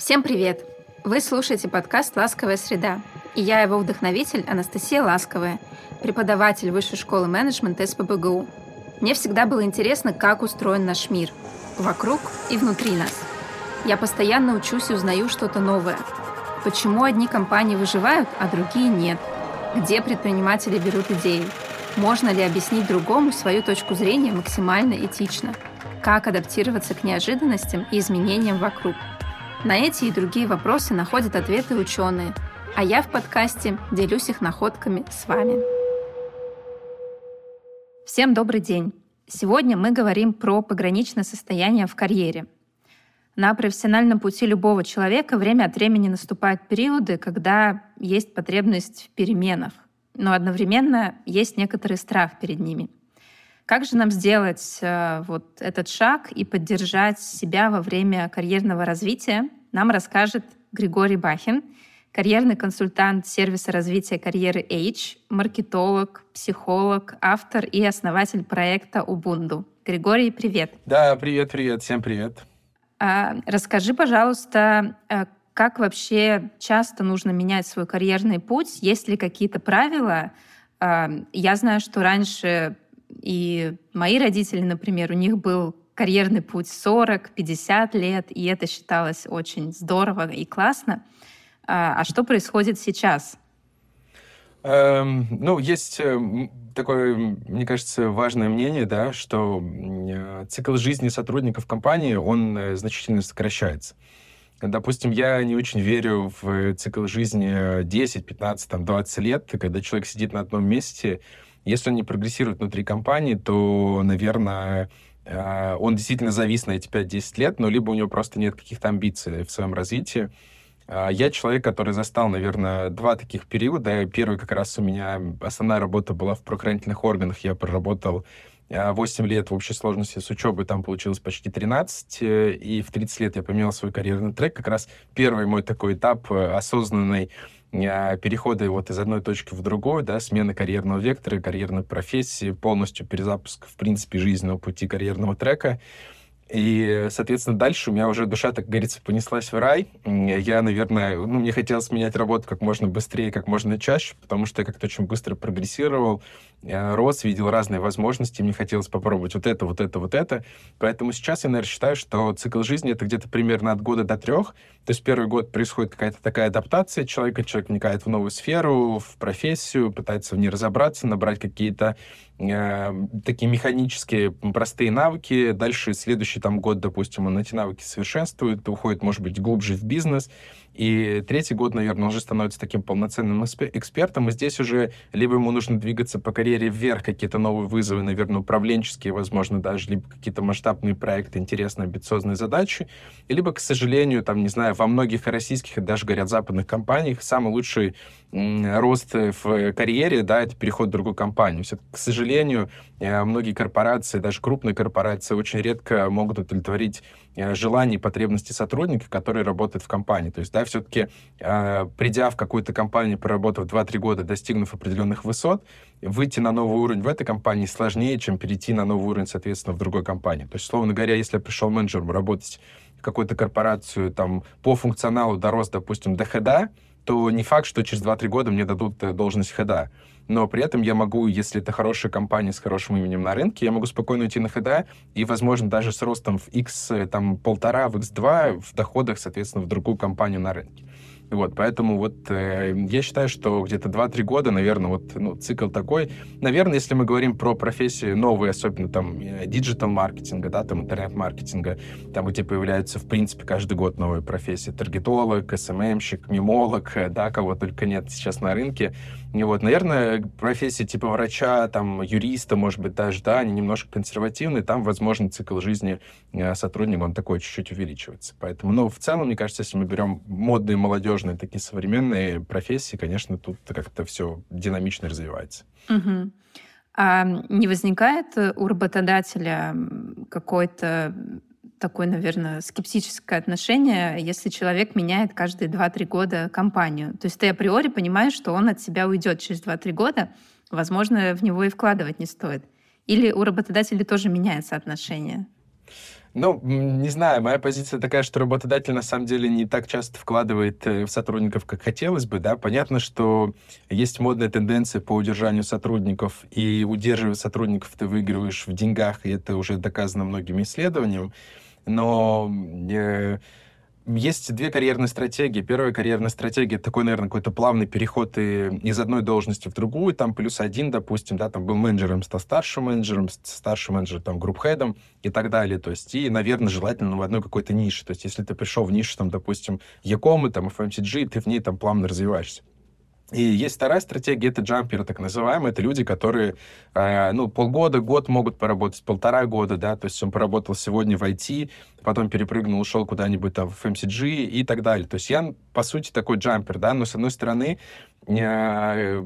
Всем привет! Вы слушаете подкаст «Ласковая среда», и я его вдохновитель Анастасия Ласковая, преподаватель Высшей школы менеджмента СПБГУ. Мне всегда было интересно, как устроен наш мир, вокруг и внутри нас. Я постоянно учусь и узнаю что-то новое. Почему одни компании выживают, а другие нет? Где предприниматели берут идеи? Можно ли объяснить другому свою точку зрения максимально этично? Как адаптироваться к неожиданностям и изменениям вокруг? На эти и другие вопросы находят ответы ученые, а я в подкасте делюсь их находками с вами. Всем добрый день! Сегодня мы говорим про пограничное состояние в карьере. На профессиональном пути любого человека время от времени наступают периоды, когда есть потребность в переменах, но одновременно есть некоторый страх перед ними. Как же нам сделать э, вот этот шаг и поддержать себя во время карьерного развития, нам расскажет Григорий Бахин, карьерный консультант сервиса развития карьеры H, маркетолог, психолог, автор и основатель проекта Ubuntu. Григорий, привет. Да, привет, привет, всем привет. А, расскажи, пожалуйста, э, как вообще часто нужно менять свой карьерный путь? Есть ли какие-то правила? А, я знаю, что раньше и мои родители, например, у них был карьерный путь 40-50 лет, и это считалось очень здорово и классно. А, а что происходит сейчас? Эм, ну, есть э, такое, мне кажется, важное мнение, да, что э, цикл жизни сотрудников компании, он э, значительно сокращается. Допустим, я не очень верю в цикл жизни 10, 15, там, 20 лет, когда человек сидит на одном месте. Если он не прогрессирует внутри компании, то, наверное, он действительно завис на эти 5-10 лет, но либо у него просто нет каких-то амбиций в своем развитии, а, я человек, который застал, наверное, два таких периода. Первый как раз у меня основная работа была в правоохранительных органах. Я проработал 8 а, лет в общей сложности с учебой, там получилось почти 13, э, и в 30 лет я поменял свой карьерный трек. Как раз первый мой такой этап э, осознанный а, перехода вот из одной точки в другую, да, смена карьерного вектора, карьерной профессии, полностью перезапуск, в принципе, жизненного пути карьерного трека. И, соответственно, дальше у меня уже душа, так говорится, понеслась в рай. Я, наверное, ну, мне хотелось менять работу как можно быстрее, как можно чаще, потому что я как-то очень быстро прогрессировал, рос, видел разные возможности, мне хотелось попробовать вот это, вот это, вот это. Поэтому сейчас я, наверное, считаю, что цикл жизни — это где-то примерно от года до трех. То есть первый год происходит какая-то такая адаптация человека, человек вникает в новую сферу, в профессию, пытается в ней разобраться, набрать какие-то э, такие механические простые навыки. Дальше следующий там год, допустим, он эти навыки совершенствует, уходит, может быть, глубже в бизнес. И третий год, наверное, он уже становится таким полноценным экспертом, и здесь уже либо ему нужно двигаться по карьере вверх, какие-то новые вызовы, наверное, управленческие, возможно, даже, либо какие-то масштабные проекты, интересные, амбициозные задачи, либо, к сожалению, там, не знаю, во многих российских и даже, говорят, западных компаниях самый лучший рост в карьере, да, это переход в другую компанию. Все, к сожалению, э, многие корпорации, даже крупные корпорации, очень редко могут удовлетворить э, желания и потребности сотрудников, которые работают в компании. То есть, да, все-таки э, придя в какую-то компанию, проработав 2-3 года, достигнув определенных высот, выйти на новый уровень в этой компании сложнее, чем перейти на новый уровень, соответственно, в другой компании. То есть, словно говоря, если я пришел менеджером работать в какую-то корпорацию, там, по функционалу дорос, допустим, до хеда, то не факт, что через 2-3 года мне дадут должность хеда. Но при этом я могу, если это хорошая компания с хорошим именем на рынке, я могу спокойно уйти на хеда и, возможно, даже с ростом в x, э, там, полтора, в x2 в доходах, соответственно, в другую компанию на рынке. Вот, поэтому вот э, я считаю, что где-то 2-3 года, наверное, вот ну, цикл такой. Наверное, если мы говорим про профессии новые, особенно там диджитал-маркетинга, да, там интернет-маркетинга, там где появляются, в принципе, каждый год новые профессии. Таргетолог, СММщик, мемолог, э, да, кого только нет сейчас на рынке. И вот, наверное, профессии типа врача, там, юриста, может быть, даже, да, они немножко консервативные, там, возможно, цикл жизни э, сотрудника, он такой чуть-чуть увеличивается. Поэтому, ну, в целом, мне кажется, если мы берем модные, молодежные, такие современные профессии, конечно, тут как-то все динамично развивается. Угу. А не возникает у работодателя какой-то такое, наверное, скептическое отношение, если человек меняет каждые 2-3 года компанию. То есть ты априори понимаешь, что он от себя уйдет через 2-3 года, возможно, в него и вкладывать не стоит. Или у работодателей тоже меняется отношение? Ну, не знаю, моя позиция такая, что работодатель на самом деле не так часто вкладывает э, в сотрудников, как хотелось бы, да. Понятно, что есть модная тенденция по удержанию сотрудников, и удерживая сотрудников ты выигрываешь в деньгах, и это уже доказано многими исследованиями. Но э, есть две карьерные стратегии. Первая карьерная стратегия — такой, наверное, какой-то плавный переход из одной должности в другую, там плюс один, допустим, да, там был менеджером, стал старшим менеджером, старший менеджер, там, групп-хедом и так далее. То есть, и, наверное, желательно в одной какой-то нише. То есть, если ты пришел в нишу, там, допустим, Якомы, там, FMCG, ты в ней там плавно развиваешься. И есть вторая стратегия, это джамперы, так называемые. Это люди, которые, э, ну, полгода, год могут поработать, полтора года, да, то есть он поработал сегодня в IT, потом перепрыгнул, ушел куда-нибудь там в FMCG и так далее. То есть я, по сути, такой джампер, да, но, с одной стороны, э,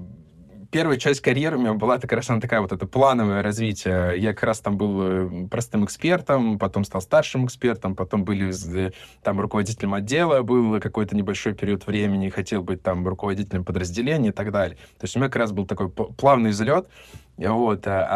первая часть карьеры у меня была как раз она такая вот это плановое развитие. Я как раз там был э, простым экспертом, потом стал старшим экспертом, потом были э, там руководителем отдела, был какой-то небольшой период времени, хотел быть там руководителем подразделения и так далее. То есть у меня как раз был такой плавный взлет. Вот. А,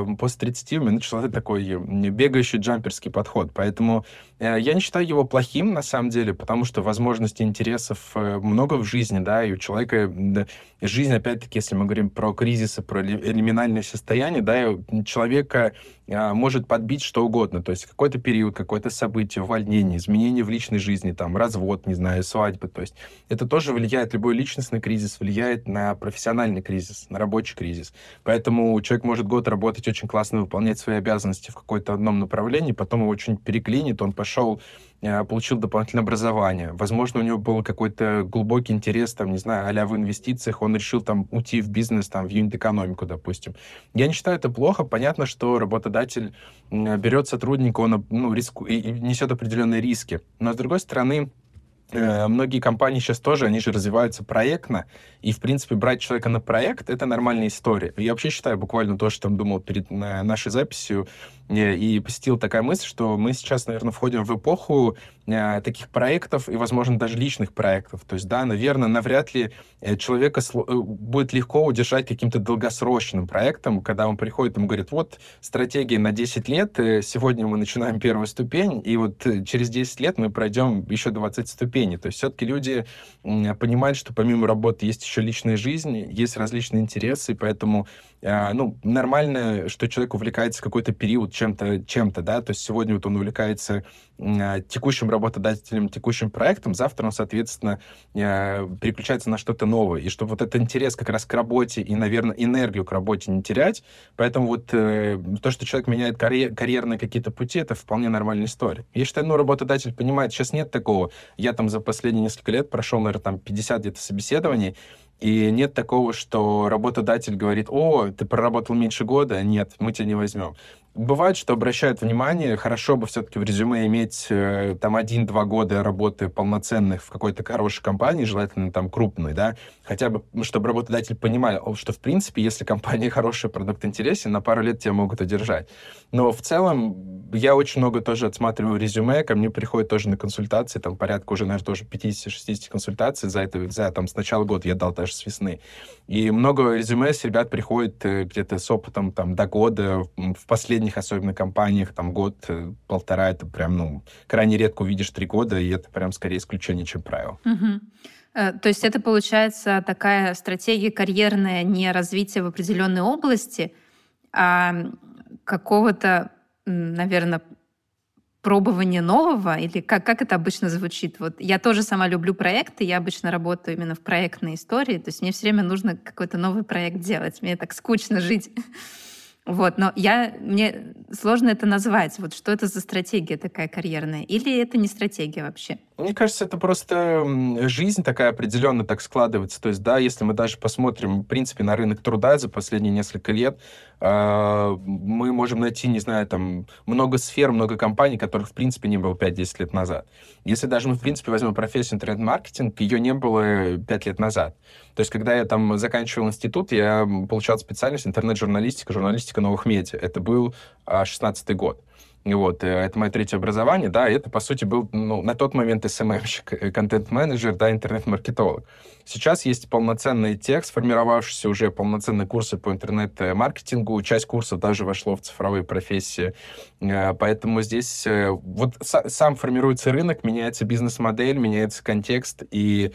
а после 30 у меня начался такой бегающий джамперский подход. Поэтому э, я не считаю его плохим, на самом деле, потому что возможностей интересов э, много в жизни, да, и у человека да, жизнь, опять-таки, если мы говорим про кризисы, про лиминальное состояние, да, человека а, может подбить что угодно. То есть какой-то период, какое-то событие, увольнение, изменение в личной жизни, там, развод, не знаю, свадьба. То есть это тоже влияет, любой личностный кризис влияет на профессиональный кризис, на рабочий кризис. Поэтому человек может год работать очень классно, выполнять свои обязанности в какой-то одном направлении, потом его очень переклинит, он пошел получил дополнительное образование. Возможно, у него был какой-то глубокий интерес, там, не знаю, а в инвестициях, он решил там уйти в бизнес, там, в юнит-экономику, допустим. Я не считаю это плохо. Понятно, что работодатель берет сотрудника, он ну, риску, и несет определенные риски. Но, с другой стороны, Э, многие компании сейчас тоже, они же развиваются проектно, и, в принципе, брать человека на проект — это нормальная история. Я вообще считаю, буквально то, что там думал перед нашей записью, э, и посетила такая мысль, что мы сейчас, наверное, входим в эпоху э, таких проектов и, возможно, даже личных проектов. То есть, да, наверное, навряд ли человека будет легко удержать каким-то долгосрочным проектом, когда он приходит, ему говорит, вот стратегия на 10 лет, сегодня мы начинаем первую ступень, и вот через 10 лет мы пройдем еще 20 ступеней. То есть все-таки люди понимают, что помимо работы есть еще личная жизнь, есть различные интересы, поэтому ну, нормально, что человек увлекается какой-то период чем-то, чем-то, да, то есть сегодня вот он увлекается а, текущим работодателем, текущим проектом, завтра он, соответственно, а, переключается на что-то новое, и чтобы вот этот интерес как раз к работе и, наверное, энергию к работе не терять, поэтому вот э, то, что человек меняет карьер, карьерные какие-то пути, это вполне нормальная история. Я считаю, ну, работодатель понимает, сейчас нет такого, я там за последние несколько лет прошел, наверное, там 50 где-то собеседований, и нет такого, что работодатель говорит, о, ты проработал меньше года, нет, мы тебя не возьмем. Бывает, что обращают внимание, хорошо бы все-таки в резюме иметь э, там один-два года работы полноценных в какой-то хорошей компании, желательно там крупной, да, хотя бы, ну, чтобы работодатель понимал, что в принципе, если компания хорошая, продукт интересен, на пару лет тебя могут удержать. Но в целом я очень много тоже отсматриваю резюме, ко мне приходят тоже на консультации, там порядка уже, наверное, тоже 50-60 консультаций за это, за там с начала года я дал даже с весны. И много резюме с ребят приходит э, где-то с опытом там до года, в последних особенно компаниях там год-полтора, э, это прям, ну, крайне редко увидишь три года, и это прям скорее исключение, чем правило. Угу. То есть это получается такая стратегия карьерная не развитие в определенной области, а какого-то, наверное, пробование нового, или как, как это обычно звучит? Вот я тоже сама люблю проекты, я обычно работаю именно в проектной истории, то есть мне все время нужно какой-то новый проект делать, мне так скучно жить. Вот, но я, мне сложно это назвать. Вот что это за стратегия такая карьерная? Или это не стратегия вообще? Мне кажется, это просто жизнь такая определенно так складывается. То есть, да, если мы даже посмотрим, в принципе, на рынок труда за последние несколько лет, э, мы можем найти, не знаю, там, много сфер, много компаний, которых, в принципе, не было 5-10 лет назад. Если даже мы, в принципе, возьмем профессию интернет-маркетинг, ее не было 5 лет назад. То есть, когда я там заканчивал институт, я получал специальность интернет-журналистика, журналистика новых медиа. Это был 16 год. Вот, э, это мое третье образование, да, это, по сути, был, ну, на тот момент СММщик, э, контент-менеджер, да, интернет-маркетолог. Сейчас есть полноценный текст, сформировавшийся уже полноценные курсы по интернет-маркетингу, часть курсов даже вошло в цифровые профессии, э, поэтому здесь вот сам формируется рынок, меняется бизнес-модель, меняется контекст, и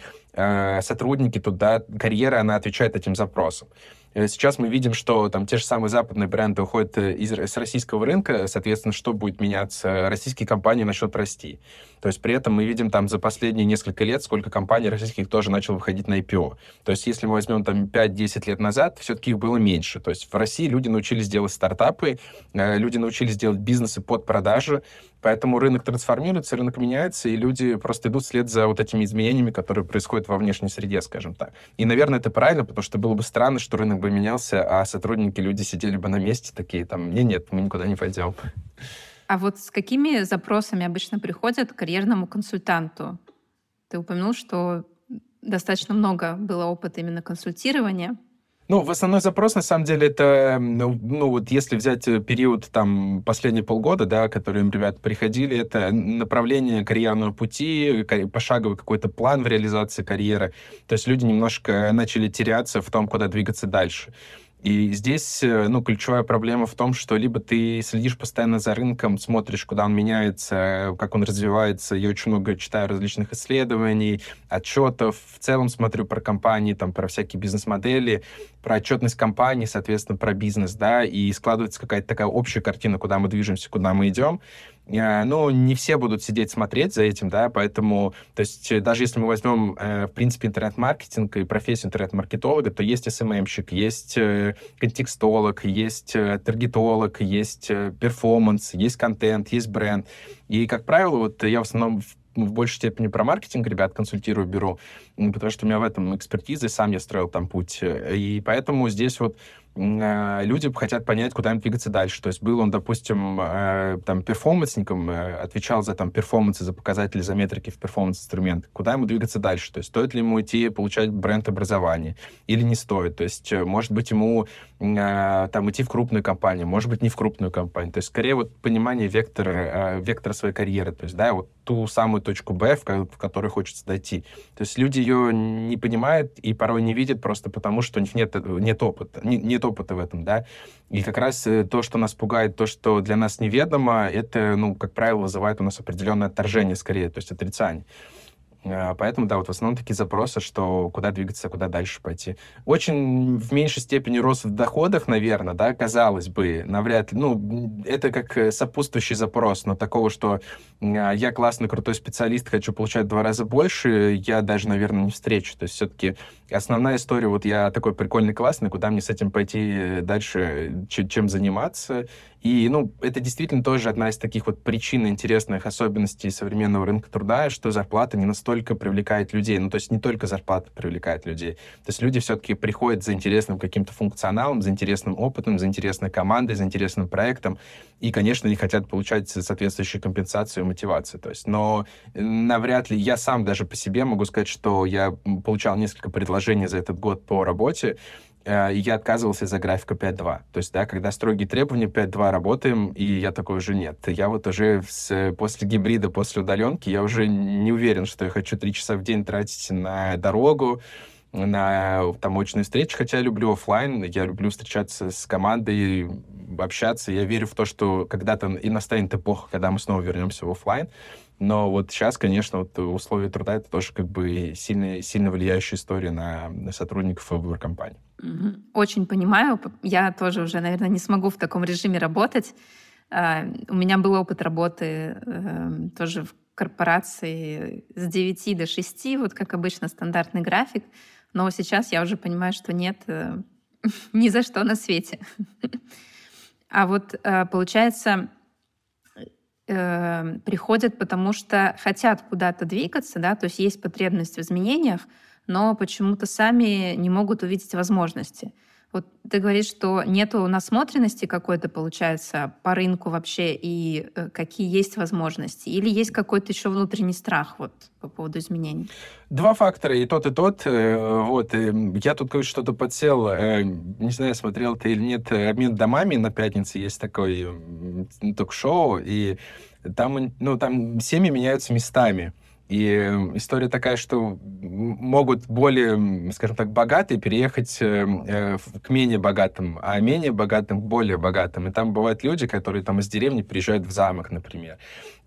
сотрудники туда, карьера, она отвечает этим запросам. Э, сейчас мы видим, что там те же самые западные бренды уходят э, из, с российского рынка, соответственно, что будет меняться? Российские компании начнут расти. То есть при этом мы видим там за последние несколько лет, сколько компаний российских тоже начало выходить на IPO. То есть если мы возьмем там 5-10 лет назад, все-таки их было меньше. То есть в России люди научились делать стартапы, э, люди научились делать бизнесы под продажи, поэтому рынок трансформируется, рынок меняется, и люди просто идут вслед за вот этими изменениями, которые происходят во внешней среде, скажем так. И, наверное, это правильно, потому что было бы странно, что рынок бы менялся, а сотрудники, люди сидели бы на месте такие, там, не, нет, мы никуда не пойдем. А вот с какими запросами обычно приходят к карьерному консультанту? Ты упомянул, что достаточно много было опыта именно консультирования. Ну, в основной запрос, на самом деле, это, ну, ну, вот если взять э, период, там, последние полгода, да, которым ребята приходили, это направление карьерного пути, пошаговый какой-то план в реализации карьеры. То есть люди немножко начали теряться в том, куда двигаться дальше. И здесь, э, ну, ключевая проблема в том, что либо ты следишь постоянно за рынком, смотришь, куда он меняется, как он развивается. Я очень много читаю различных исследований, отчетов. В целом смотрю про компании, там, про всякие бизнес-модели, про отчетность компании, соответственно, про бизнес, да, и складывается какая-то такая общая картина, куда мы движемся, куда мы идем. Э, ну, не все будут сидеть смотреть за этим, да, поэтому, то есть, э, даже если мы возьмем, э, в принципе, интернет-маркетинг и профессию интернет-маркетолога, то есть СММщик, есть контекстолог, есть таргетолог, есть performance, есть контент, есть бренд. И, как правило, вот я в основном в большей степени про маркетинг ребят консультирую, беру, потому что у меня в этом экспертиза, сам я строил там путь. И поэтому здесь вот люди хотят понять, куда им двигаться дальше. То есть был он, допустим, э, там, перформансником, э, отвечал за там перформансы, за показатели, за метрики в performance-инструмент. Куда ему двигаться дальше? То есть стоит ли ему идти получать бренд-образование или не стоит? То есть, может быть, ему там идти в крупную компанию, может быть, не в крупную компанию. То есть, скорее, вот понимание вектора, вектора своей карьеры. То есть, да, вот ту самую точку Б, в, в которой хочется дойти. То есть люди ее не понимают и порой не видят просто потому, что у них нет, нет опыта. Не, нет опыта в этом, да. И как раз э, то, что нас пугает, то, что для нас неведомо, это, ну, как правило, вызывает у нас определенное отторжение скорее, то есть отрицание. А, поэтому, да, вот в основном такие запросы, что куда двигаться, куда дальше пойти. Очень в меньшей степени рост в доходах, наверное, да, казалось бы, навряд ли. Ну, это как э, сопутствующий запрос, но такого, что а, я классный, крутой специалист, хочу получать в два раза больше, я даже, наверное, не встречу. То есть все-таки основная история, вот я такой прикольный, классный, куда мне с этим пойти э, дальше, чем заниматься, и, ну, это действительно тоже одна из таких вот причин интересных особенностей современного рынка труда, что зарплата не настолько привлекает людей. Ну, то есть не только зарплата привлекает людей. То есть люди все-таки приходят за интересным каким-то функционалом, за интересным опытом, за интересной командой, за интересным проектом. И, конечно, они хотят получать соответствующую компенсацию и мотивацию. То есть, но навряд ли я сам даже по себе могу сказать, что я получал несколько предложений за этот год по работе, Э, и я отказывался из-за графика 5.2. То есть, да, когда строгие требования 5.2 работаем, и я такой уже нет. Я вот уже с, после гибрида, после удаленки, я уже не уверен, что я хочу 3 часа в день тратить на дорогу, на там очные встречи, хотя я люблю офлайн, я люблю встречаться с командой, общаться. Я верю в то, что когда-то и настанет эпоха, когда мы снова вернемся в офлайн. Но вот сейчас, конечно, вот условия труда это тоже как бы сильно, сильно влияющая история на, на сотрудников и выбор компании. Очень понимаю. Я тоже уже, наверное, не смогу в таком режиме работать. А, у меня был опыт работы эм, тоже в корпорации с 9 до 6, вот как обычно стандартный график. Но сейчас я уже понимаю, что нет э, ни за что на свете. А вот э, получается, э, приходят, потому что хотят куда-то двигаться, да, то есть есть потребность в изменениях, но почему-то сами не могут увидеть возможности. Вот ты говоришь, что нету насмотренности какой-то, получается, по рынку вообще, и э, какие есть возможности? Или есть какой-то еще внутренний страх вот по поводу изменений? Два фактора, и тот, и тот. Э, вот, я тут кое что-то подсел, э, не знаю, смотрел ты или нет, «Обмен домами» на пятнице есть такой ток-шоу, и там, ну, там семьи меняются местами. И история такая, что могут более, скажем так, богатые переехать э, э, к менее богатым, а менее богатым к более богатым. И там бывают люди, которые там из деревни приезжают в замок, например.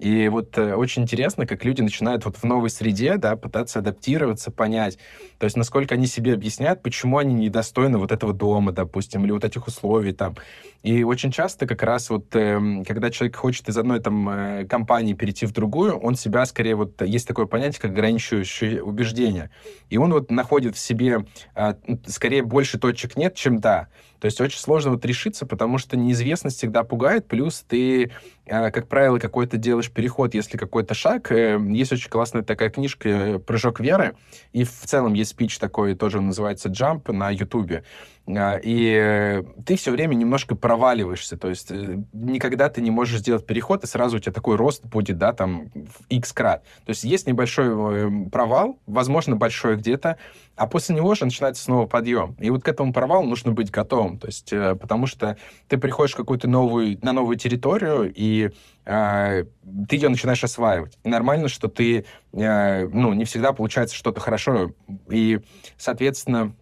И вот э, очень интересно, как люди начинают вот в новой среде, да, пытаться адаптироваться, понять, то есть насколько они себе объясняют, почему они недостойны вот этого дома, допустим, или вот этих условий там. И очень часто как раз вот, э, когда человек хочет из одной там э, компании перейти в другую, он себя скорее вот, есть такое понятие, как ограничивающее убеждение. И он вот находит в себе э, скорее больше точек нет, чем да. То есть очень сложно вот решиться, потому что неизвестность всегда пугает, плюс ты, э, как правило, какой-то делаешь переход, если какой-то шаг. Э, есть очень классная такая книжка э, «Прыжок веры», и в целом есть спич такой, тоже называется «Jump» на Ютубе. И ты все время немножко проваливаешься, то есть никогда ты не можешь сделать переход, и сразу у тебя такой рост будет, да, там, в x крат. То есть есть небольшой провал, возможно, большой где-то, а после него же начинается снова подъем. И вот к этому провалу нужно быть готовым. То есть, э, потому что ты приходишь какую-то новую, на новую территорию, и э, ты ее начинаешь осваивать. И нормально, что ты, э, ну, не всегда получается что-то хорошо. И, соответственно, а,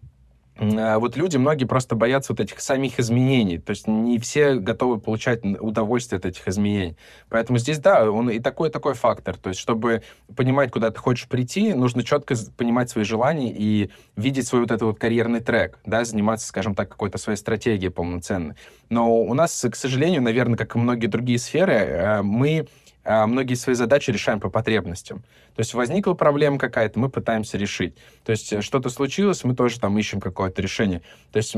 вот люди, многие просто боятся вот этих самих изменений. То есть не все готовы получать удовольствие от этих изменений. Поэтому здесь, да, он и такой, такой фактор. То есть чтобы понимать, куда ты хочешь прийти, нужно четко понимать свои желания и видеть свой вот этот вот карьерный трек, да, заниматься, скажем так, какой-то своей стратегией полноценной. Но у нас, к сожалению, наверное, как и многие другие сферы, э, мы а, многие свои задачи решаем по потребностям. То есть возникла проблема какая-то, мы пытаемся решить. То есть э, что-то случилось, мы тоже там ищем какое-то решение. То есть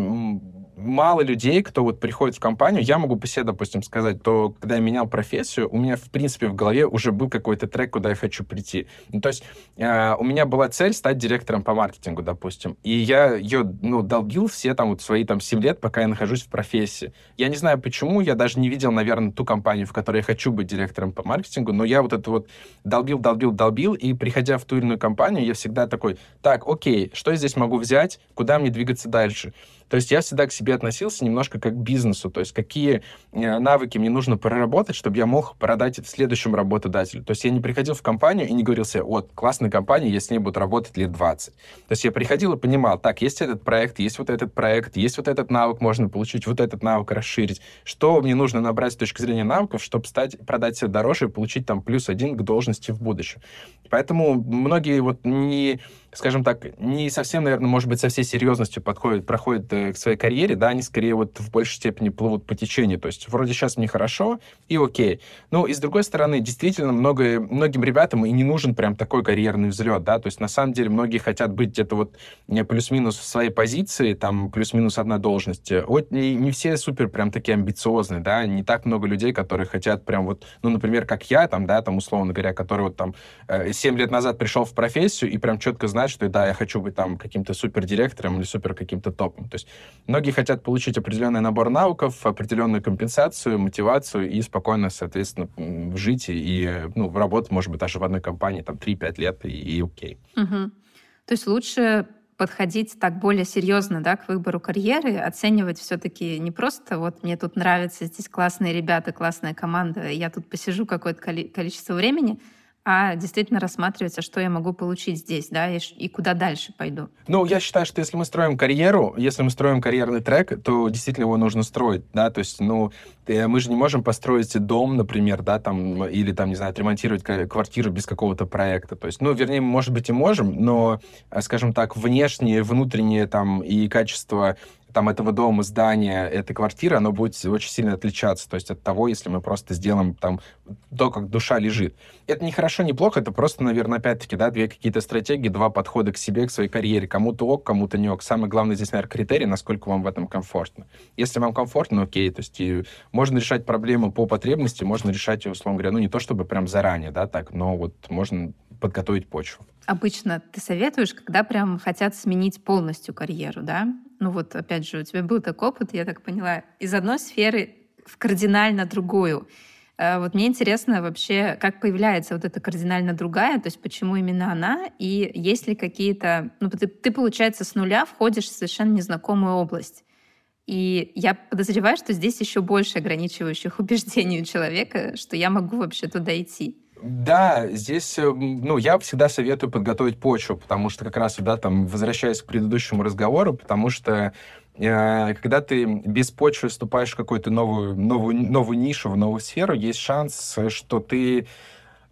мало людей, кто вот приходит в компанию, я могу по себе, допустим, сказать, то когда я менял профессию, у меня, в принципе, в голове уже был какой-то трек, куда я хочу прийти. Ну, то есть э, у меня была цель стать директором по маркетингу, допустим, и я ее, ну, долбил все там вот свои там 7 лет, пока я нахожусь в профессии. Я не знаю почему, я даже не видел, наверное, ту компанию, в которой я хочу быть директором по маркетингу, маркетингу, но я вот это вот долбил, долбил, долбил, и приходя в ту или иную компанию, я всегда такой, так, окей, что я здесь могу взять, куда мне двигаться дальше? То есть я всегда к себе относился немножко как к бизнесу, то есть какие э, навыки мне нужно проработать, чтобы я мог продать это следующему работодателю. То есть я не приходил в компанию и не говорил себе, вот, классная компания, я с ней буду работать лет 20. То есть я приходил и понимал, так, есть этот проект, есть вот этот проект, есть вот этот навык, можно получить вот этот навык, расширить. Что мне нужно набрать с точки зрения навыков, чтобы стать, продать себе дороже и получить там плюс один к должности в будущем. Поэтому многие вот не скажем так, не совсем, наверное, может быть, со всей серьезностью подходят, проходят э, к своей карьере, да, они скорее вот в большей степени плывут по течению. То есть вроде сейчас мне хорошо и окей. Ну, и с другой стороны, действительно, много, многим ребятам и не нужен прям такой карьерный взлет, да, то есть на самом деле многие хотят быть где-то вот плюс-минус в своей позиции, там плюс-минус одна должность. Вот не, не все супер прям такие амбициозные, да, не так много людей, которые хотят прям вот, ну, например, как я, там, да, там, условно говоря, который вот там 7 э, лет назад пришел в профессию и прям четко знает, знать, что да, я хочу быть там каким-то супердиректором или супер каким-то топом. То есть многие хотят получить определенный набор навыков, определенную компенсацию, мотивацию и спокойно, соответственно, жить и ну, работать, может быть, даже в одной компании там 3-5 лет и, и окей. Угу. То есть лучше подходить так более серьезно да, к выбору карьеры, оценивать все-таки не просто вот мне тут нравится, здесь классные ребята, классная команда, я тут посижу какое-то количество времени, а действительно рассматривается, что я могу получить здесь, да, и, и куда дальше пойду. Ну, я считаю, что если мы строим карьеру, если мы строим карьерный трек, то действительно его нужно строить, да, то есть, ну, э, мы же не можем построить дом, например, да, там, или там, не знаю, отремонтировать квартиру без какого-то проекта, то есть, ну, вернее, может быть и можем, но, э, скажем так, внешние, внутренние там и качество там этого дома, здания, этой квартиры, оно будет очень сильно отличаться. То есть от того, если мы просто сделаем там то, как душа лежит. Это не хорошо, не плохо, это просто, наверное, опять-таки, да, две какие-то стратегии, два подхода к себе, к своей карьере. Кому-то ок, кому-то не ок. Самый главный здесь, наверное, критерий, насколько вам в этом комфортно. Если вам комфортно, окей, то есть и можно решать проблемы по потребности, можно решать условно говоря, ну не то чтобы прям заранее, да, так, но вот можно подготовить почву. Обычно ты советуешь, когда прям хотят сменить полностью карьеру, да? Ну вот, опять же, у тебя был такой опыт, я так поняла, из одной сферы в кардинально другую. Э, вот мне интересно вообще, как появляется вот эта кардинально другая, то есть почему именно она, и есть ли какие-то... Ну, ты, ты, получается, с нуля входишь в совершенно незнакомую область. И я подозреваю, что здесь еще больше ограничивающих убеждений у человека, что я могу вообще туда идти. Да, здесь, э, ну, я всегда советую подготовить почву, потому что как раз, да, там, возвращаясь к предыдущему разговору, потому что э, когда ты без почвы вступаешь в какую-то новую, новую, новую нишу, в новую сферу, есть шанс, что ты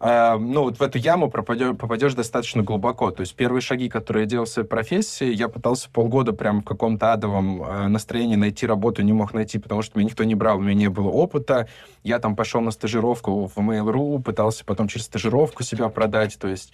а, ну, вот в эту яму попадешь, попадешь достаточно глубоко. То есть первые шаги, которые я делал в своей профессии, я пытался полгода прям в каком-то адовом э, настроении найти работу, не мог найти, потому что меня никто не брал, у меня не было опыта. Я там пошел на стажировку в Mail.ru, пытался потом через стажировку себя продать, то есть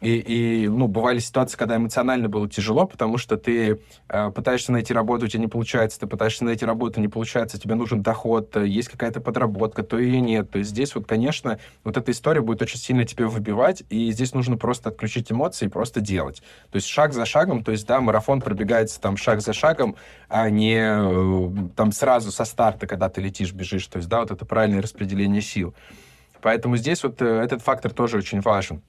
и, и, ну, бывали ситуации, когда эмоционально было тяжело, потому что ты э, пытаешься найти работу, у тебя не получается, ты пытаешься найти работу, не получается, тебе нужен доход, э, есть какая-то подработка, то и нет. То есть здесь вот, конечно, вот эта история будет очень сильно тебе выбивать, и здесь нужно просто отключить эмоции и просто делать. То есть шаг за шагом, то есть, да, марафон пробегается там шаг за шагом, а не э, там сразу со старта, когда ты летишь, бежишь. То есть, да, вот это правильное распределение сил. Поэтому здесь вот э, этот фактор тоже очень важен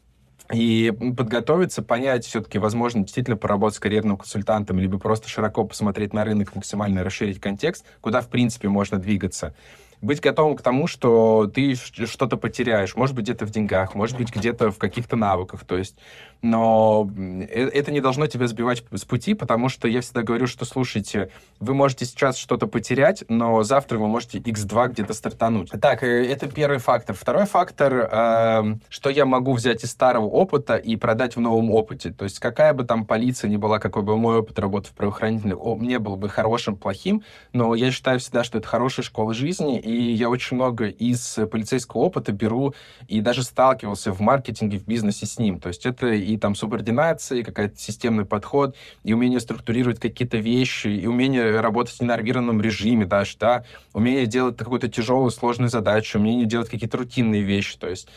и подготовиться, понять все-таки, возможно, действительно поработать с карьерным консультантом, либо просто широко посмотреть на рынок, максимально расширить контекст, куда, в принципе, можно двигаться быть готовым к тому, что ты что-то потеряешь. Может быть, где-то в деньгах, может быть, где-то в каких-то навыках. То есть, но э, это не должно тебя сбивать с пути, потому что я всегда говорю, что, слушайте, вы можете сейчас что-то потерять, но завтра вы можете x2 где-то стартануть. Так, э, это первый фактор. Второй фактор, э, что я могу взять из старого опыта и продать в новом опыте. То есть, какая бы там полиция ни была, какой бы мой опыт работы в правоохранительных не был бы хорошим, плохим, но я считаю всегда, что это хорошая школа жизни, и я очень много из полицейского опыта беру и даже сталкивался в маркетинге, в бизнесе с ним. То есть это и там субординация, и какой-то системный подход, и умение структурировать какие-то вещи, и умение работать в ненормированном режиме даже, да, умение делать какую-то тяжелую, сложную задачу, умение делать какие-то рутинные вещи, то есть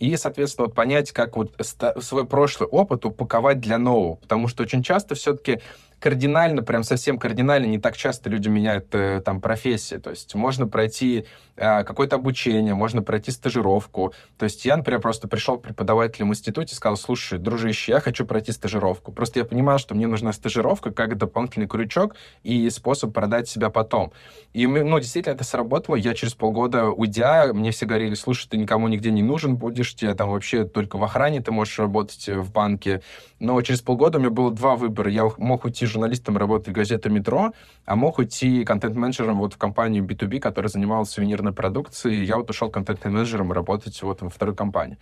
и, соответственно, вот понять, как вот свой прошлый опыт упаковать для нового. Потому что очень часто все-таки кардинально, прям совсем кардинально, не так часто люди меняют э, там профессии. То есть можно пройти э, какое-то обучение, можно пройти стажировку. То есть я, например, просто пришел к преподавателю в институте и сказал, слушай, дружище, я хочу пройти стажировку. Просто я понимал, что мне нужна стажировка как дополнительный крючок и способ продать себя потом. И, ну, действительно, это сработало. Я через полгода, уйдя, мне все говорили, слушай, ты никому нигде не нужен будешь, тебе там вообще только в охране ты можешь работать э, в банке. Но через полгода у меня было два выбора. Я мог уйти журналистом работать в газете «Метро», а мог уйти контент-менеджером вот в компанию B2B, которая занималась сувенирной продукцией. Я вот ушел контент-менеджером работать вот во второй компании.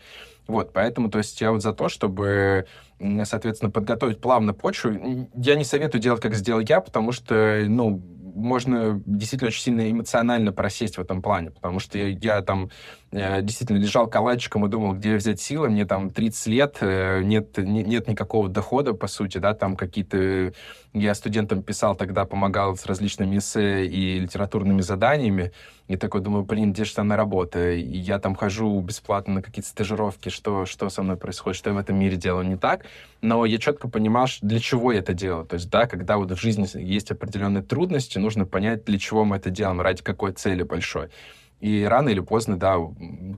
Вот, поэтому, то есть я вот за то, чтобы, соответственно, подготовить плавно почву. Я не советую делать, как сделал я, потому что, ну, можно действительно очень сильно эмоционально просесть в этом плане, потому что я, там э, действительно лежал калачиком и думал, где взять силы, мне там 30 лет, э, нет, не, нет никакого дохода, по сути, да, там какие-то... Я студентам писал тогда, помогал с различными эссе и литературными заданиями, и такой думаю, блин, где же там работа? И я там хожу бесплатно на какие-то стажировки, что, что со мной происходит, что я в этом мире делаю не так. Но я четко понимал, для чего я это делаю. То есть, да, когда вот в жизни есть определенные трудности, нужно понять, для чего мы это делаем, ради какой цели большой. И рано или поздно, да,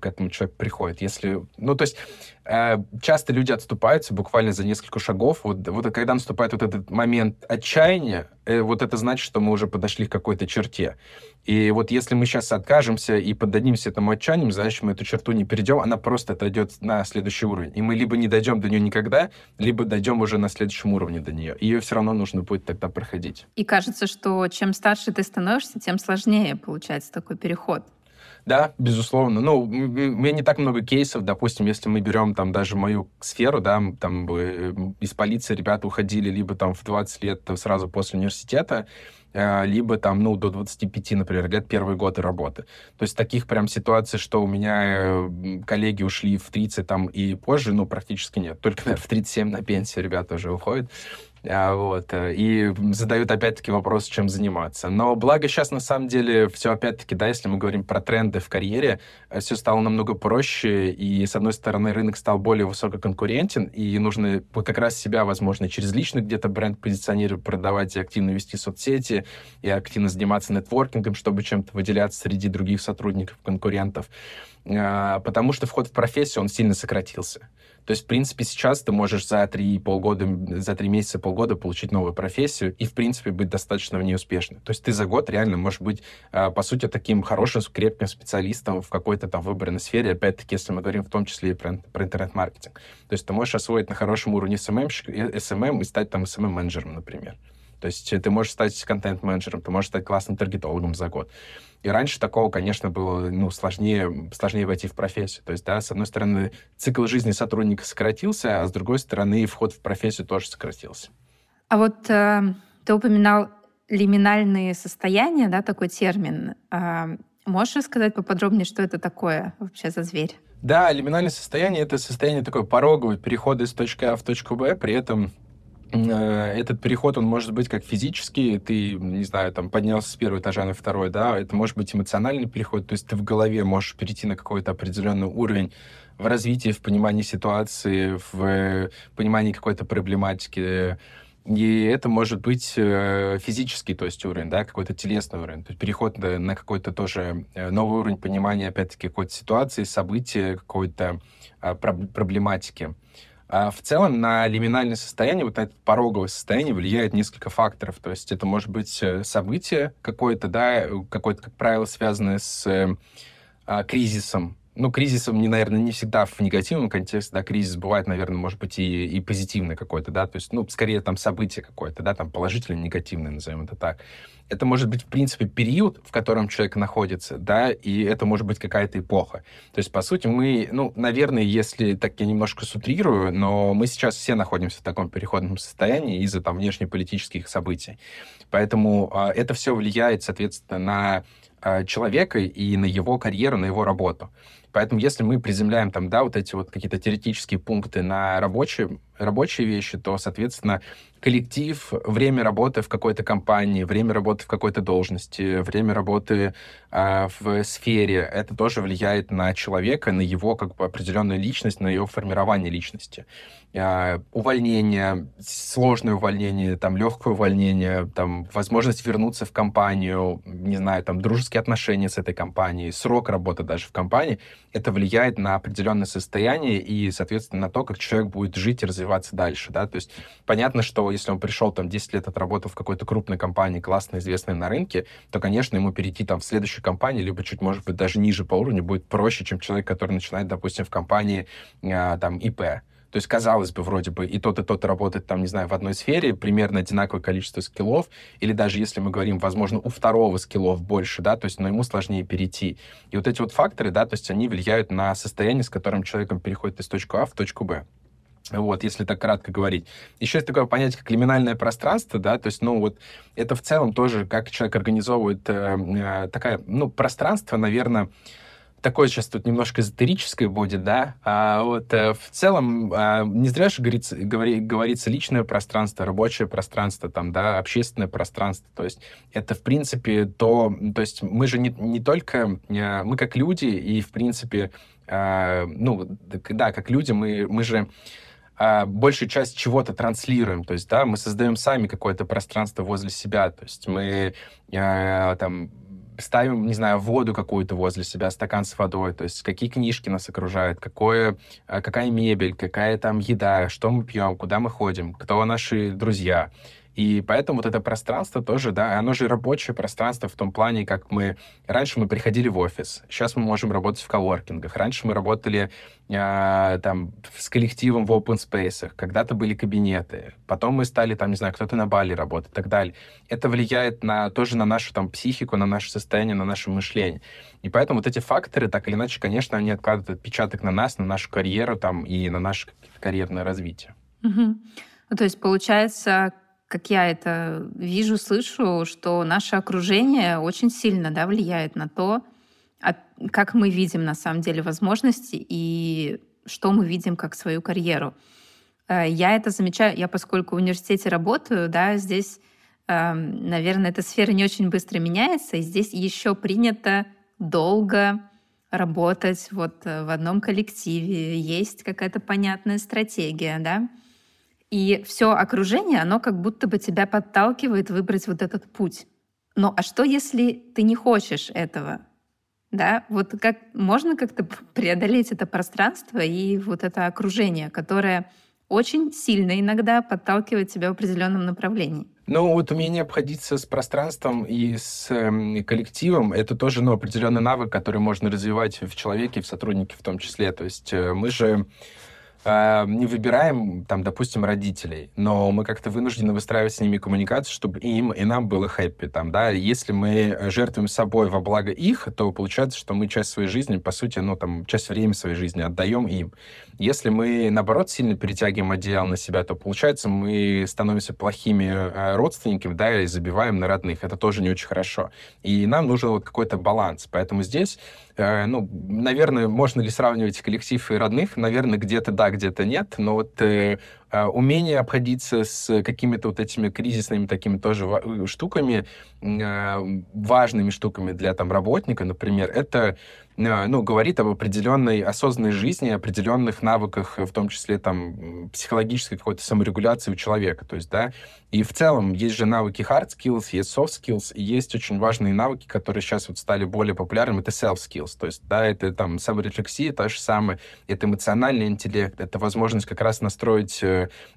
к этому человек приходит. Если, ну, то есть э, часто люди отступаются буквально за несколько шагов. Вот, вот когда наступает вот этот момент отчаяния, э, вот это значит, что мы уже подошли к какой-то черте. И вот если мы сейчас откажемся и поддадимся этому отчаянию, значит, мы эту черту не перейдем, она просто отойдет на следующий уровень. И мы либо не дойдем до нее никогда, либо дойдем уже на следующем уровне до нее. Ее все равно нужно будет тогда проходить. И кажется, что чем старше ты становишься, тем сложнее получается такой переход. Да, безусловно. Ну, у меня не так много кейсов, допустим, если мы берем там даже мою сферу, да, там э, из полиции ребята уходили либо там в 20 лет сразу после университета, э, либо там, ну, до 25, например, лет первые годы работы. То есть таких прям ситуаций, что у меня э, коллеги ушли в 30 там и позже, ну, практически нет. Только, наверное, в 37 на пенсию ребята уже уходят. А, вот, э, и задают опять-таки вопрос, чем заниматься. Но благо сейчас на самом деле все опять-таки, да, если мы говорим про тренды в карьере, э, все стало намного проще, и с одной стороны рынок стал более высококонкурентен, и нужно вот как раз себя, возможно, через личный где-то бренд позиционировать, продавать и активно вести соцсети, и активно заниматься нетворкингом, чтобы чем-то выделяться среди других сотрудников, конкурентов. А, потому что вход в профессию, он сильно сократился. То есть, в принципе, сейчас ты можешь за три полгода, за три месяца, полгода получить новую профессию и, в принципе, быть достаточно в ней успешным. То есть ты за год реально можешь быть, а, по сути, таким хорошим, крепким специалистом в какой-то там выбранной сфере, опять-таки, если мы говорим в том числе и про, про интернет-маркетинг. То есть ты можешь освоить на хорошем уровне SMM, SMM и стать там SMM-менеджером, например. То есть ты можешь стать контент-менеджером, ты можешь стать классным таргетологом за год. И раньше такого, конечно, было ну, сложнее, сложнее войти в профессию. То есть, да, с одной стороны, цикл жизни сотрудника сократился, а с другой стороны, вход в профессию тоже сократился. А вот э, ты упоминал лиминальные состояния, да, такой термин. Э, можешь рассказать поподробнее, что это такое вообще за зверь? Да, лиминальное состояние — это состояние такое пороговое перехода из точки А в точку Б, при этом этот переход, он может быть как физический, ты, не знаю, там, поднялся с первого этажа на второй, да, это может быть эмоциональный переход, то есть ты в голове можешь перейти на какой-то определенный уровень в развитии, в понимании ситуации, в понимании какой-то проблематики, и это может быть э, физический, то есть уровень, да, какой-то телесный уровень, то есть переход на какой-то тоже э, новый уровень понимания, опять-таки, какой-то ситуации, события, какой-то а, проблематики. А в целом на лиминальное состояние, вот это пороговое состояние влияет несколько факторов. То есть это может быть э, событие какое-то, да, какое-то, как правило, связанное с э, а, кризисом. Ну, кризисом, не, наверное, не всегда в негативном контексте, да, кризис бывает, наверное, может быть и, и позитивный какой-то, да, то есть, ну, скорее там событие какое-то, да, там положительное, негативное, назовем это так это может быть, в принципе, период, в котором человек находится, да, и это может быть какая-то эпоха. То есть, по сути, мы, ну, наверное, если так я немножко сутрирую, но мы сейчас все находимся в таком переходном состоянии из-за там внешнеполитических событий. Поэтому а, это все влияет, соответственно, на а, человека и на его карьеру, на его работу. Поэтому если мы приземляем там, да, вот эти вот какие-то теоретические пункты на рабочие, рабочие вещи, то, соответственно, коллектив, время работы в какой-то компании, время работы в какой-то должности, время работы э, в сфере, это тоже влияет на человека, на его как бы определенную личность, на его формирование личности. Э, увольнение, сложное увольнение, там легкое увольнение, там возможность вернуться в компанию, не знаю, там дружеские отношения с этой компанией, срок работы даже в компании, это влияет на определенное состояние и, соответственно, на то, как человек будет жить и развиваться дальше, да, то есть понятно, что если он пришел там 10 лет отработал в какой-то крупной компании, классно известной на рынке, то, конечно, ему перейти там в следующую компанию, либо чуть, может быть, даже ниже по уровню будет проще, чем человек, который начинает, допустим, в компании а, там ИП. То есть, казалось бы, вроде бы и тот, и тот работает там, не знаю, в одной сфере, примерно одинаковое количество скиллов, или даже если мы говорим, возможно, у второго скиллов больше, да, то есть, но ему сложнее перейти. И вот эти вот факторы, да, то есть они влияют на состояние, с которым человеком переходит из точки А в точку Б. Вот, если так кратко говорить. Еще есть такое понятие, как лиминальное пространство, да, то есть, ну, вот это в целом тоже, как человек организовывает э, э, такая, ну, пространство, наверное, такое сейчас тут немножко эзотерическое будет, да, а вот э, в целом э, не зря же говорится, говори, говорится личное пространство, рабочее пространство, там, да, общественное пространство, то есть это, в принципе, то, то есть мы же не, не только, э, мы как люди, и, в принципе, э, ну, да, как люди, мы, мы же а, большую часть чего-то транслируем. То есть, да, мы создаем сами какое-то пространство возле себя. То есть мы э, там ставим, не знаю, воду какую-то возле себя, стакан с водой, то есть какие книжки нас окружают, какое, а, какая мебель, какая там еда, что мы пьем, куда мы ходим, кто наши друзья. И поэтому вот это пространство тоже, да, оно же рабочее пространство в том плане, как мы... Раньше мы приходили в офис, сейчас мы можем работать в коворкингах. Раньше мы работали э, там с коллективом в open space, когда-то были кабинеты. Потом мы стали там, не знаю, кто-то на Бали работать и так далее. Это влияет на, тоже на нашу там психику, на наше состояние, на наше мышление. И поэтому вот эти факторы, так или иначе, конечно, они откладывают отпечаток на нас, на нашу карьеру там и на наше карьерное развитие. Угу. Ну, то есть, получается, как я это вижу, слышу, что наше окружение очень сильно да, влияет на то, как мы видим на самом деле возможности и что мы видим как свою карьеру. Э, я это замечаю, я поскольку в университете работаю, да, здесь, эм, наверное, эта сфера не очень быстро меняется, и здесь еще принято долго работать вот э, в одном коллективе, есть какая-то понятная стратегия, да, и все окружение, оно как будто бы тебя подталкивает выбрать вот этот путь. Ну а что, если ты не хочешь этого? Да, вот как можно как-то преодолеть это пространство и вот это окружение, которое очень сильно иногда подталкивает тебя в определенном направлении. Ну, вот умение обходиться с пространством и с э, коллективом, это тоже, ну, определенный навык, который можно развивать в человеке, в сотруднике в том числе. То есть э, мы же не выбираем, там, допустим, родителей, но мы как-то вынуждены выстраивать с ними коммуникацию, чтобы им и нам было хэппи, там, да. Если мы жертвуем собой во благо их, то получается, что мы часть своей жизни, по сути, ну, там, часть времени своей жизни отдаем им. Если мы, наоборот, сильно перетягиваем одеяло на себя, то, получается, мы становимся плохими э, родственниками, да, и забиваем на родных. Это тоже не очень хорошо. И нам нужен вот какой-то баланс. Поэтому здесь, э, ну, наверное, можно ли сравнивать коллектив и родных? Наверное, где-то да, где-то нет. Но вот э, умение обходиться с какими-то вот этими кризисными такими тоже штуками, важными штуками для там работника, например, это Э, ну, говорит об определенной осознанной жизни, определенных навыках, в том числе там психологической какой-то саморегуляции у человека. То есть, да, и в целом есть же навыки hard skills, есть soft skills, и есть очень важные навыки, которые сейчас вот стали более популярными, это self skills. То есть, да, это там саморефлексия, то же самое, это эмоциональный интеллект, это возможность как раз настроить